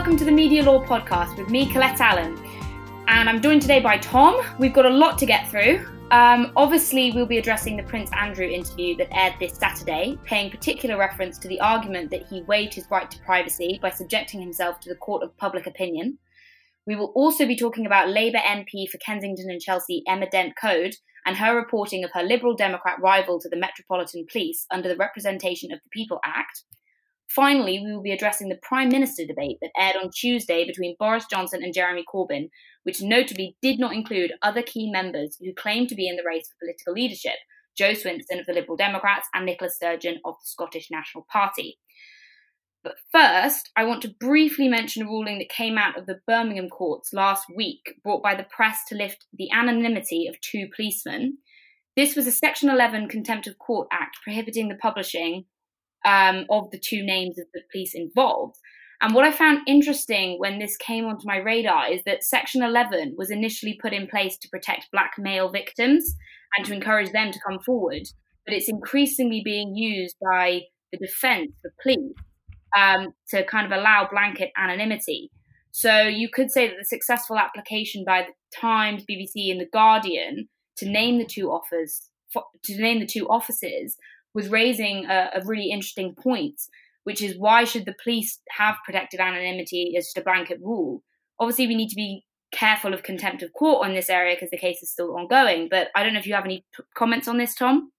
welcome to the Media Law Podcast with me, Colette Allen. And I'm joined today by Tom. We've got a lot to get through. Um, obviously, we'll be addressing the Prince Andrew interview that aired this Saturday, paying particular reference to the argument that he waived his right to privacy by subjecting himself to the court of public opinion. We will also be talking about Labour MP for Kensington and Chelsea, Emma Dent Coad, and her reporting of her Liberal Democrat rival to the Metropolitan Police under the Representation of the People Act. Finally, we will be addressing the Prime Minister debate that aired on Tuesday between Boris Johnson and Jeremy Corbyn, which notably did not include other key members who claim to be in the race for political leadership Jo Swinson of the Liberal Democrats and Nicola Sturgeon of the Scottish National Party. But first, I want to briefly mention a ruling that came out of the Birmingham courts last week, brought by the press to lift the anonymity of two policemen. This was a Section 11 Contempt of Court Act prohibiting the publishing um, of the two names of the police involved. And what I found interesting when this came onto my radar is that Section 11 was initially put in place to protect blackmail victims and to encourage them to come forward, but it's increasingly being used by the defense, the police, um, to kind of allow blanket anonymity. So you could say that the successful application by the Times, BBC, and the Guardian to name the two offers to name the two offices was raising a, a really interesting point, which is why should the police have protected anonymity as just a blanket rule? Obviously, we need to be careful of contempt of court on this area because the case is still ongoing. But I don't know if you have any t- comments on this, Tom.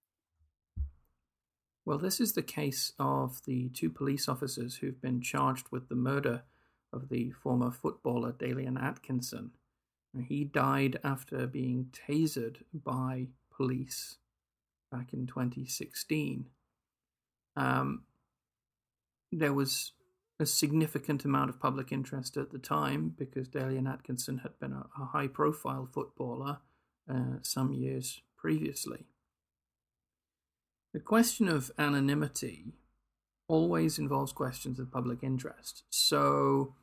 Well, this is the case of the two police officers who've been charged with the murder of the former footballer Dalian Atkinson. He died after being tasered by police back in 2016, um, there was a significant amount of public interest at the time because Dalian Atkinson had been a, a high profile footballer uh, some years previously. The question of anonymity always involves questions of public interest. So,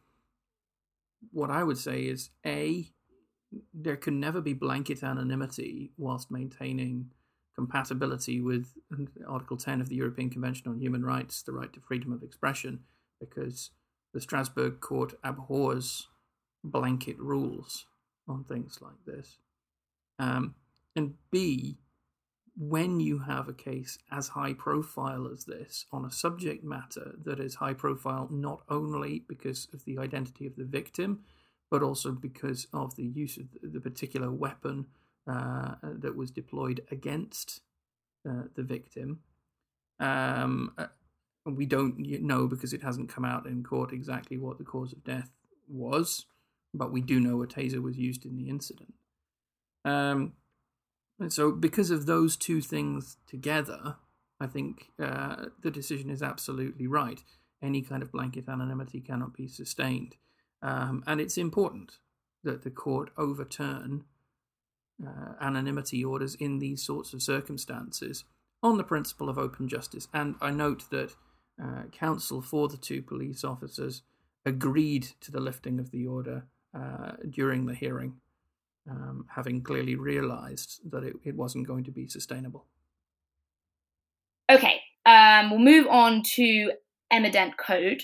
what I would say is A, there can never be blanket anonymity whilst maintaining compatibility with Article 10 of the European Convention on Human Rights, the right to freedom of expression, because the Strasbourg court abhors blanket rules on things like this. Um, and B, when you have a case as high profile as this on a subject matter that is high profile not only because of the identity of the victim, but also because of the use of the particular weapon uh, that was deployed against uh, the victim. Um, uh, we don't know because it hasn't come out in court exactly what the cause of death was, but we do know a taser was used in the incident. Um, and so, because of those two things together, I think uh, the decision is absolutely right. Any kind of blanket anonymity cannot be sustained. Um, and it's important that the court overturn uh, anonymity orders in these sorts of circumstances on the principle of open justice. And I note that uh, counsel for the two police officers agreed to the lifting of the order uh, during the hearing, um, having clearly realized that it, it, wasn't going to be sustainable. Okay, um, we'll move on to Emma Dent Coad.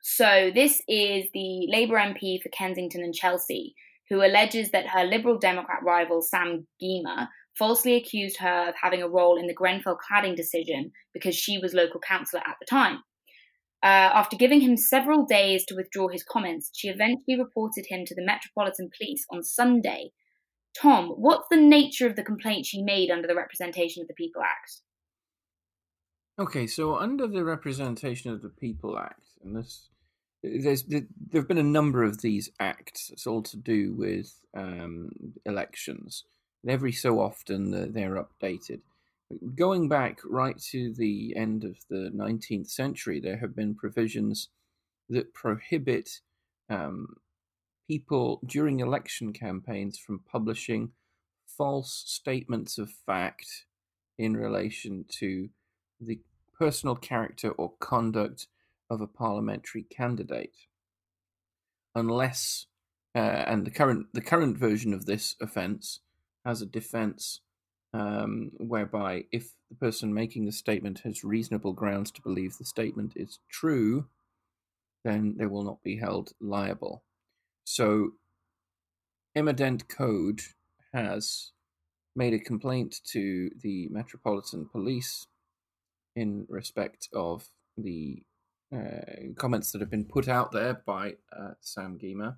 So, this is the Labour MP for Kensington and Chelsea who alleges that her Liberal Democrat rival Sam Gyimah falsely accused her of having a role in the Grenfell cladding decision because she was local councillor at the time. Uh, after giving him several days to withdraw his comments, she eventually reported him to the Metropolitan Police on Sunday. Tom, what's the nature of the complaint she made under the Representation of the People Act? Okay, so under the Representation of the People Act, and this there's there have been a number of these acts. It's all to do with um, elections, and every so often they're updated. Going back right to the end of the 19th century, there have been provisions that prohibit um, people during election campaigns from publishing false statements of fact in relation to the personal character or conduct of a parliamentary candidate, unless uh, and the current the current version of this offence has a defence um, whereby if the person making the statement has reasonable grounds to believe the statement is true, then they will not be held liable. So, Emma Dent Coad has made a complaint to the Metropolitan Police in respect of the uh, comments that have been put out there by uh, Sam Gyimah.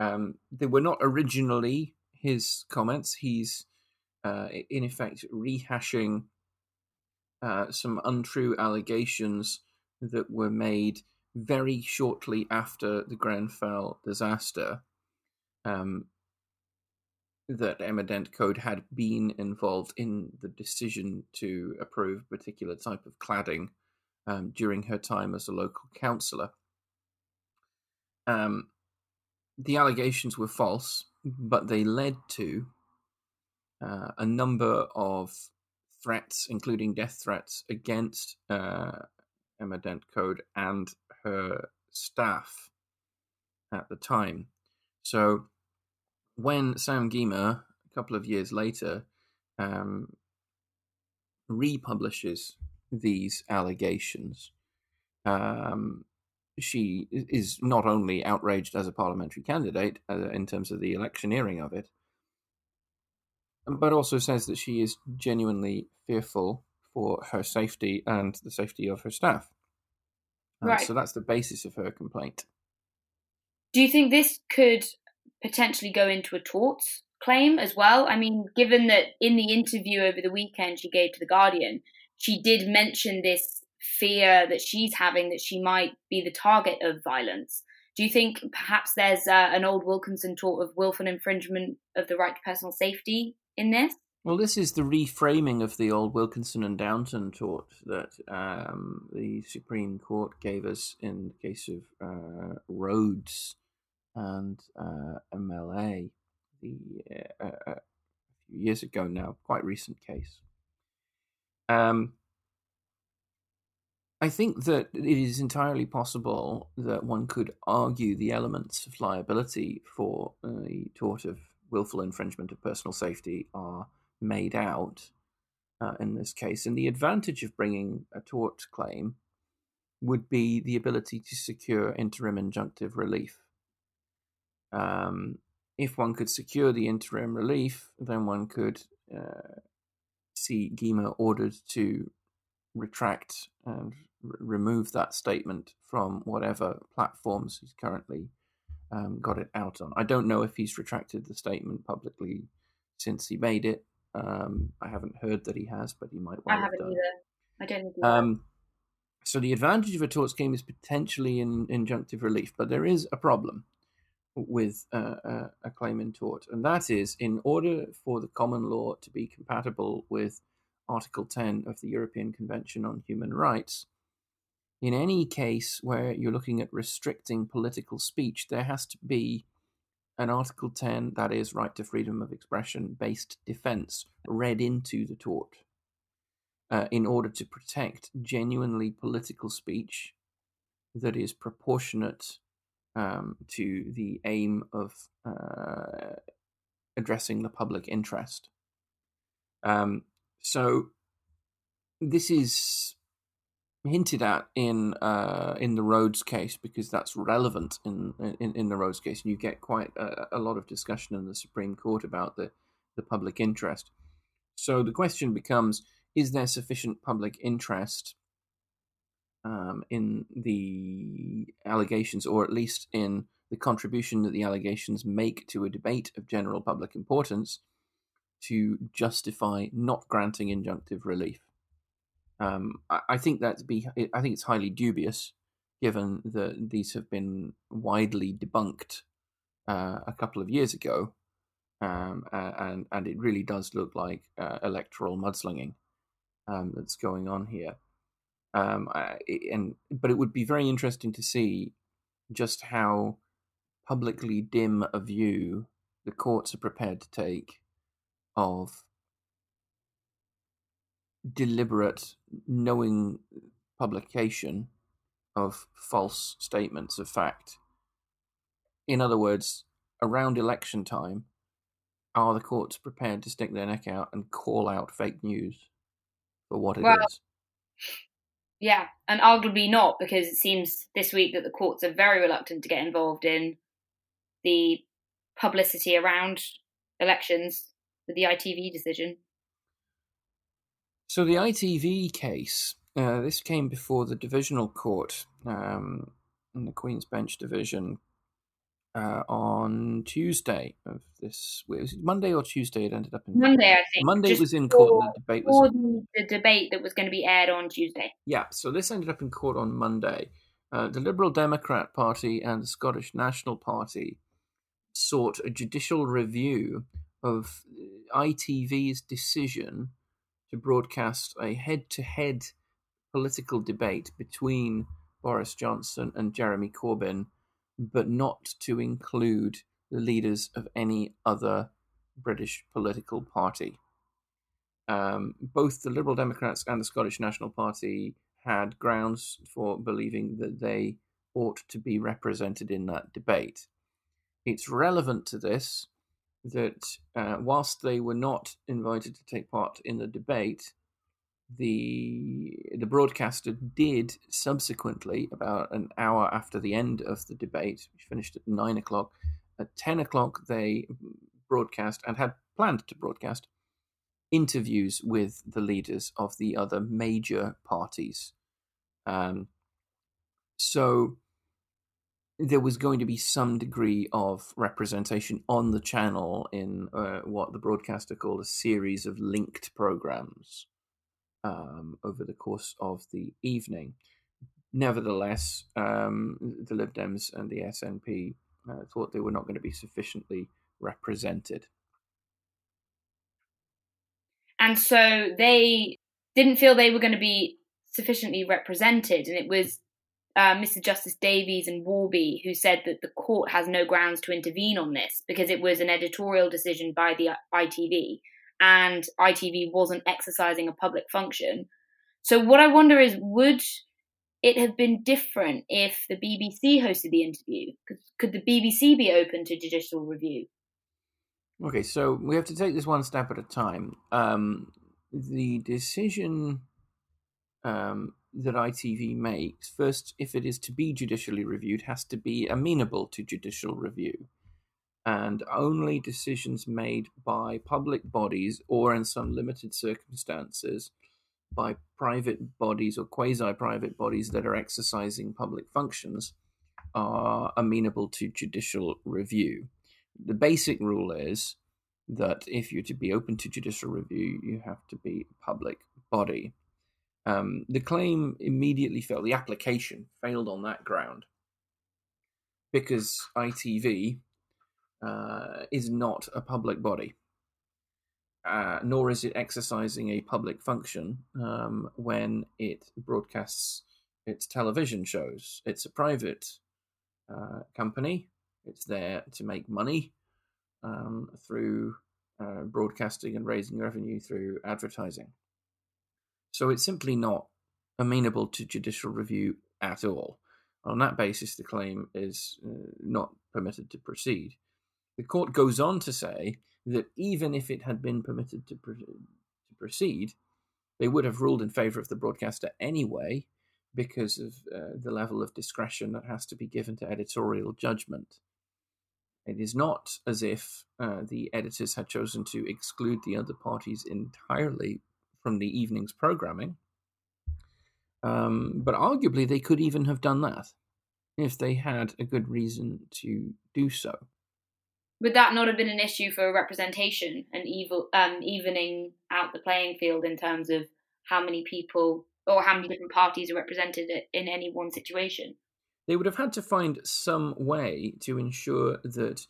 Um, they were not originally his comments. He's, uh, in effect, rehashing uh, some untrue allegations that were made very shortly after the Grenfell disaster. Um, that Emma Dent Coad had been involved in the decision to approve a particular type of cladding um, during her time as a local councillor. Um, the allegations were false, but they led to uh, a number of threats, including death threats, against uh, Emma Dent Coad and her staff at the time. So when Sam Gyimah, a couple of years later, um, republishes these allegations, um, she is not only outraged as a parliamentary candidate uh, in terms of the electioneering of it, but also says that she is genuinely fearful for her safety and the safety of her staff. right. So that's the basis of her complaint. Do you think this could potentially go into a torts claim as well? I mean, given that in the interview over the weekend she gave to The Guardian, she did mention this fear that she's having that she might be the target of violence. Do you think perhaps there's uh, an old Wilkinson tort of willful infringement of the right to personal safety in this? Well, this is the reframing of the old Wilkinson and Downton tort that um, the Supreme Court gave us in the case of uh, Rhodes and uh, MLA uh, uh, a few years ago now, quite recent case. Um, I think that it is entirely possible that one could argue the elements of liability for a tort of willful infringement of personal safety are made out uh, in this case. And the advantage of bringing a tort claim would be the ability to secure interim injunctive relief. Um, if one could secure the interim relief, then one could uh, see Gyimah ordered to retract and r- remove that statement from whatever platforms he's currently um, got it out on. I don't know if he's retracted the statement publicly since he made it. Um, I haven't heard that he has, but he might. Well I haven't either. I don't think. Um, so the advantage of a tort scheme is potentially in injunctive relief, but there is a problem with uh, a claim in tort, and that is in order for the common law to be compatible with Article 10 of the European Convention on Human Rights, in any case where you're looking at restricting political speech, there has to be an Article 10, that is, right to freedom of expression based defense, read into the tort uh, in order to protect genuinely political speech that is proportionate um, to the aim of uh, addressing the public interest. Um, so this is hinted at in uh, in the Rhodes case because that's relevant in in, in the Rhodes case, and you get quite a, a, lot of discussion in the Supreme Court about the the public interest. So the question becomes: Is there sufficient public interest um, in the allegations, or at least in the contribution that the allegations make to a debate of general public importance, to justify not granting injunctive relief? Um, I, I, think that's be. I think it's highly dubious, given that these have been widely debunked uh, a couple of years ago, um, and and it really does look like uh, electoral mudslinging um, that's going on here. Um, I, and but it would be very interesting to see just how publicly dim a view the courts are prepared to take of deliberate, knowing publication of false statements of fact. In other words, around election time, are the courts prepared to stick their neck out and call out fake news for what it well, is? Yeah, and arguably not because it seems this week that the courts are very reluctant to get involved in the publicity around elections with the ITV decision. So the ITV case, uh, this came before the divisional court um, in the Queen's Bench division uh, on Tuesday of this. Was it Monday or Tuesday? It ended up in Monday, I think. Monday Just was in court. And the debate was the, the debate that was going to be aired on Tuesday. yeah. So this ended up in court on Monday. Uh, the Liberal Democrat Party and the Scottish National Party sought a judicial review of ITV's decision to broadcast a head-to-head political debate between Boris Johnson and Jeremy Corbyn but not to include the leaders of any other British political party. Um, both the Liberal Democrats and the Scottish National Party had grounds for believing that they ought to be represented in that debate. It's relevant to this that uh, whilst they were not invited to take part in the debate, the the broadcaster did subsequently, about an hour after the end of the debate, which finished at nine o'clock, at ten o'clock they broadcast and had planned to broadcast interviews with the leaders of the other major parties. Um, so there was going to be some degree of representation on the channel in uh, what the broadcaster called a series of linked programs um, over the course of the evening. Nevertheless, um, the Lib Dems and the SNP uh, thought they were not going to be sufficiently represented. And so they didn't feel they were going to be sufficiently represented. And it was uh, Mr. Justice Davis and Warby who said that the court has no grounds to intervene on this because it was an editorial decision by the ITV and ITV wasn't exercising a public function. So, what I wonder is would it have been different if the BBC hosted the interview? Could, could the BBC be open to judicial review? Okay, so we have to take this one step at a time. Um, the decision um, that ITV makes, first, if it is to be judicially reviewed, has to be amenable to judicial review and only decisions made by public bodies or in some limited circumstances by private bodies or quasi private bodies that are exercising public functions are amenable to judicial review. The basic rule is that if you're to be open to judicial review, you have to be a public body. Um, the claim immediately failed, the application failed on that ground because ITV, uh, is not a public body, uh, nor is it exercising a public function um, when it broadcasts its television shows. It's a private uh, company. It's there to make money um, through uh, broadcasting and raising revenue through advertising. So it's simply not amenable to judicial review at all. On that basis, the claim is uh, not permitted to proceed. The court goes on to say that even if it had been permitted to, to proceed, they would have ruled in favour of the broadcaster anyway because of uh, the level of discretion that has to be given to editorial judgment. It is not as if uh, the editors had chosen to exclude the other parties entirely from the evening's programming, um, but arguably they could even have done that if they had a good reason to do so would that not have been an issue for representation and evil, um, evening out the playing field in terms of how many people or how many different parties are represented in any one situation? They would have had to find some way to ensure that,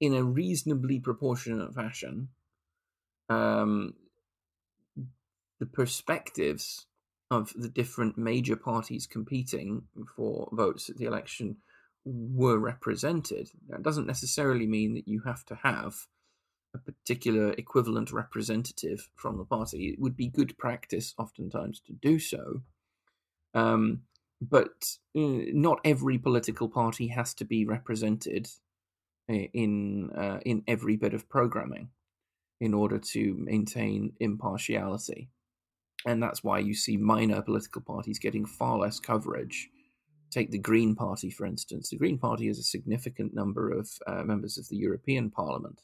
in a reasonably proportionate fashion, um, the perspectives of the different major parties competing for votes at the election were represented. That doesn't necessarily mean that you have to have a particular equivalent representative from the party. It would be good practice, oftentimes, to do so. Um, but uh, not every political party has to be represented in uh, in every bit of programming in order to maintain impartiality. and that's why you see minor political parties getting far less coverage. Take the Green Party, for instance. The Green Party has a significant number of uh, members of the European Parliament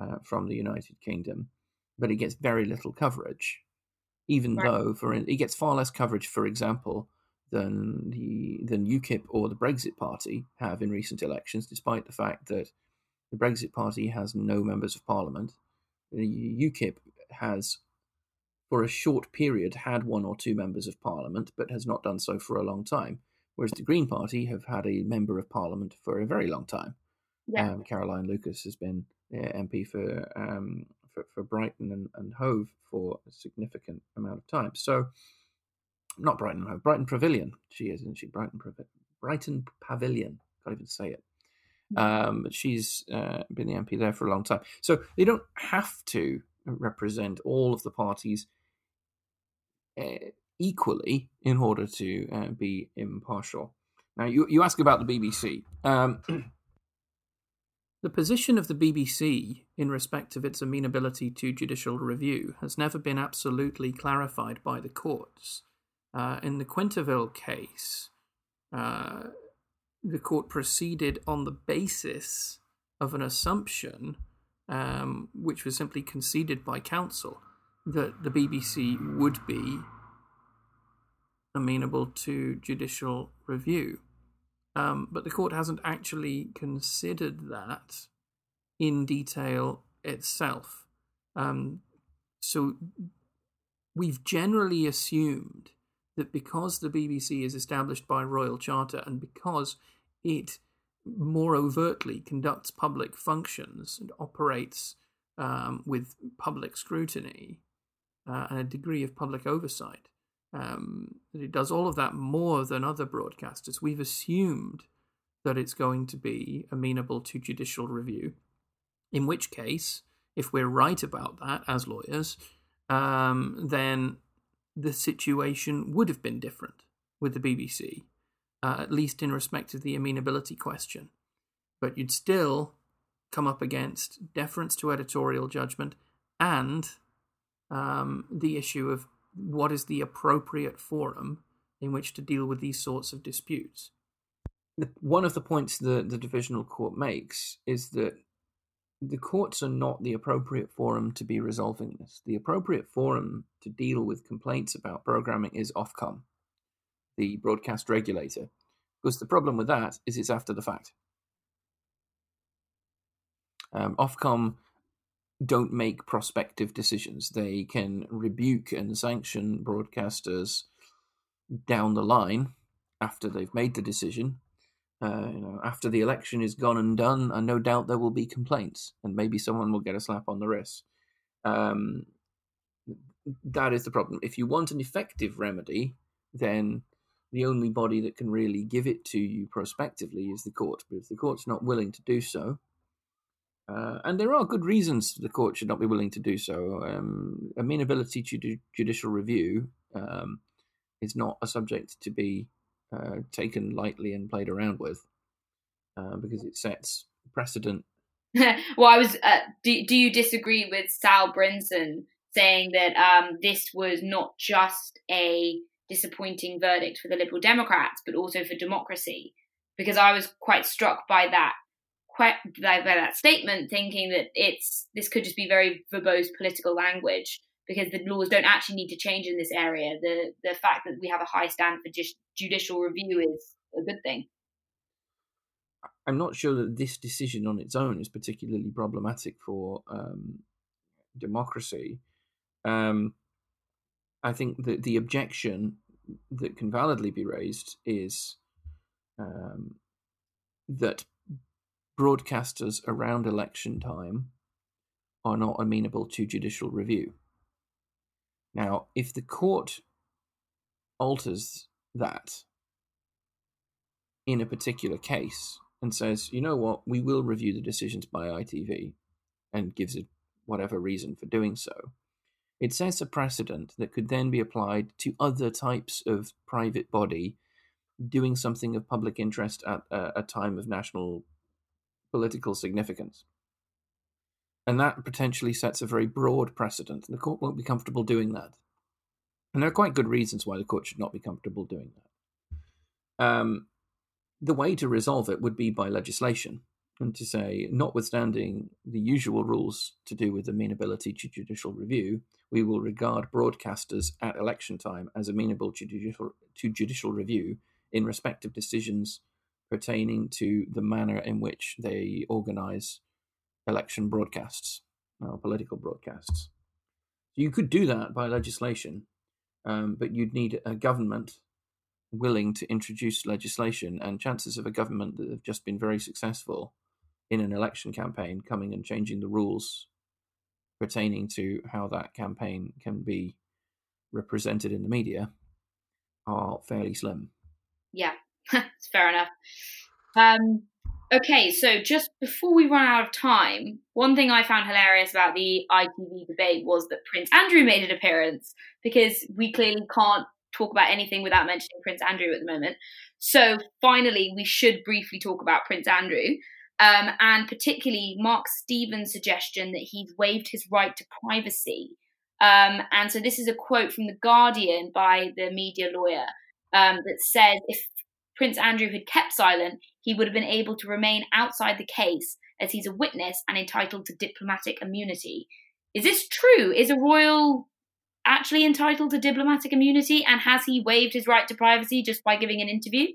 uh, from the United Kingdom, but it gets very little coverage. Even right. though, for it gets far less coverage, for example, than the than UKIP or the Brexit Party have in recent elections, despite the fact that the Brexit Party has no members of Parliament. The UKIP has for a short period had one or two members of parliament, but has not done so for a long time. Whereas the Green Party have had a member of parliament for a very long time. Yeah. Um, Caroline Lucas has been MP for, um, for, for Brighton and, and Hove for a significant amount of time. So, not Brighton and Hove, Brighton Pavilion. She is, isn't she? Brighton Pavilion Brighton Pavilion. Can't even say it. Um, but she's uh, been the MP there for a long time. So they don't have to represent all of the parties uh, equally in order to uh, be impartial. Now, you, you ask about the BBC. Um, the position of the BBC in respect of its amenability to judicial review has never been absolutely clarified by the courts. Uh, in the Quintavalle case, uh, the court proceeded on the basis of an assumption um, which was simply conceded by counsel that the BBC would be amenable to judicial review. Um, but the court hasn't actually considered that in detail itself. Um, so we've generally assumed that because the BBC is established by Royal Charter and because it more overtly conducts public functions and operates um, with public scrutiny uh, and a degree of public oversight. Um, that it does all of that more than other broadcasters. We've assumed that it's going to be amenable to judicial review. In which case, if we're right about that as lawyers, um, then the situation would have been different with the BBC uh, at least in respect of the amenability question. But you'd still come up against deference to editorial judgment and um, the issue of what is the appropriate forum in which to deal with these sorts of disputes. One of the points that the divisional court makes is that the courts are not the appropriate forum to be resolving this. The appropriate forum to deal with complaints about programming is Ofcom, the broadcast regulator. Because the problem with that is it's after the fact. Um, Ofcom don't make prospective decisions. They can rebuke and sanction broadcasters down the line after they've made the decision. Uh, you know, after the election is gone and done, and no doubt there will be complaints, and maybe someone will get a slap on the wrist. Um, that is the problem. If you want an effective remedy, then the only body that can really give it to you prospectively is the court. But if the court's not willing to do so, uh, and there are good reasons the court should not be willing to do so. Um, amenability to judicial review um, is not a subject to be uh, taken lightly and played around with uh, because it sets precedent. well, I was. Uh, do, do you disagree with Sal Brinton saying that um, this was not just a disappointing verdict for the Liberal Democrats, but also for democracy. Because I was quite struck by that by, that statement, thinking that it's this could just be very verbose political language because the laws don't actually need to change in this area. The the fact that we have a high standard for judicial review is a good thing. I'm not sure that this decision on its own is particularly problematic for um, democracy. Um, I think that the objection that can validly be raised is um, that broadcasters around election time are not amenable to judicial review. Now, if the court alters that in a particular case and says, you know what, we will review the decisions by ITV and gives it whatever reason for doing so, it sets a precedent that could then be applied to other types of private body doing something of public interest at a, a time of national political significance. And that potentially sets a very broad precedent. The court won't be comfortable doing that. And there are quite good reasons why the court should not be comfortable doing that. Um, the way to resolve it would be by legislation and to say, notwithstanding the usual rules to do with amenability to judicial review, we will regard broadcasters at election time as amenable to judicial, to judicial review in respect of decisions pertaining to the manner in which they organize election broadcasts or political broadcasts. You could do that by legislation, um, but you'd need a government willing to introduce legislation, and chances of a government that have just been very successful in an election campaign coming and changing the rules pertaining to how that campaign can be represented in the media are fairly slim. Yeah, fair enough. Um, okay, so just before we run out of time, one thing I found hilarious about the ITV debate was that Prince Andrew made an appearance because we clearly can't talk about anything without mentioning Prince Andrew at the moment. So finally, we should briefly talk about Prince Andrew. Um, and particularly Mark Stephens' suggestion that he's waived his right to privacy. Um, and so this is a quote from The Guardian by the media lawyer um, that says if Prince Andrew had kept silent, he would have been able to remain outside the case as he's a witness and entitled to diplomatic immunity. Is this true? Is a royal actually entitled to diplomatic immunity? And has he waived his right to privacy just by giving an interview?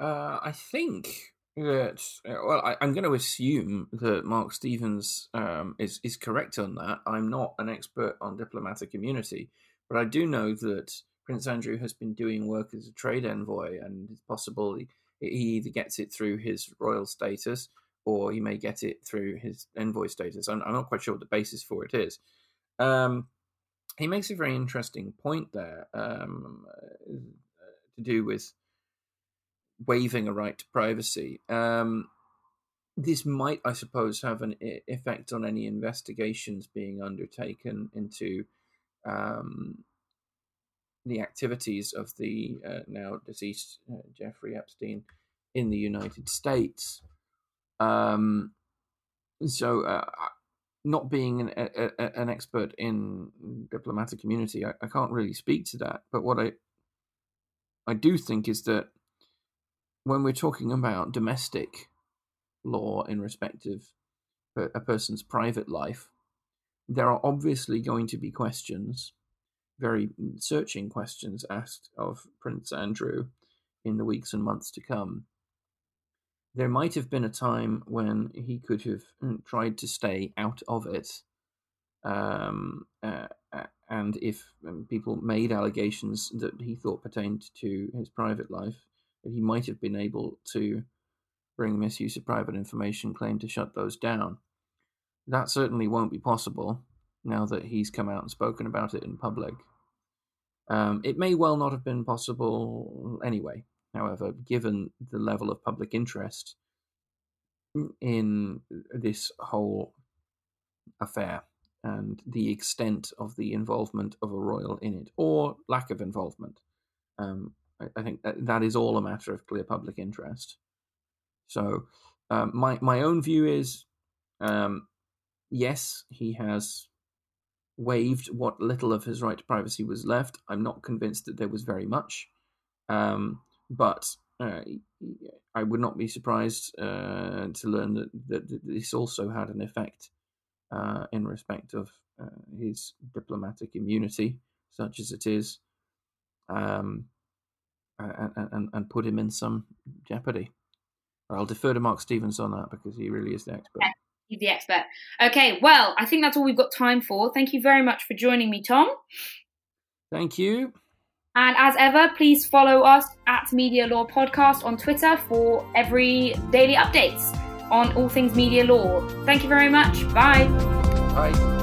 Uh, I think that uh, well, I, am going to assume that Mark Stephens um, is is correct on that. I'm not an expert on diplomatic immunity, but I do know that Prince Andrew has been doing work as a trade envoy, and it's possible he, he either gets it through his royal status or he may get it through his envoy status. I'm, I'm not quite sure what the basis for it is. Um, he makes a very interesting point there um, to do with waiving a right to privacy. Um, this might, I suppose, have an effect on any investigations being undertaken into um, the activities of the uh, now deceased uh, Jeffrey Epstein in the United States. Um, so, uh, not being an, a, a, an, expert in diplomatic community, I, I, can't really speak to that. But what I I do think is that when we're talking about domestic law in respect of a person's private life, there are obviously going to be questions, very searching questions asked of Prince Andrew in the weeks and months to come. There might have been a time when he could have mm, tried to stay out of it. Um, uh, and if um, people made allegations that he thought pertained to his private life, he might have been able to bring misuse of private information claim to shut those down. That certainly won't be possible now that he's come out and spoken about it in public. Um, it may well not have been possible anyway, however, given the level of public interest in this whole affair and the extent of the involvement of a royal in it, or lack of involvement. Um, I, I think that, that is all a matter of clear public interest. So, um, my my own view is, um, yes, he has waived what little of his right to privacy was left. I'm not convinced that there was very much, um, but uh, I would not be surprised uh, to learn that, that, this also had an effect uh, in respect of uh, his diplomatic immunity, such as it is. Um, and, and, and put him in some jeopardy. I'll defer to Mark Stephens on that because he really is the expert. He's the expert. Okay, well, I think that's all we've got time for. Thank you very much for joining me, Tom. Thank you. And as ever, please follow us at Media Law Podcast on Twitter for every daily updates on all things media law. Thank you very much. Bye. Bye.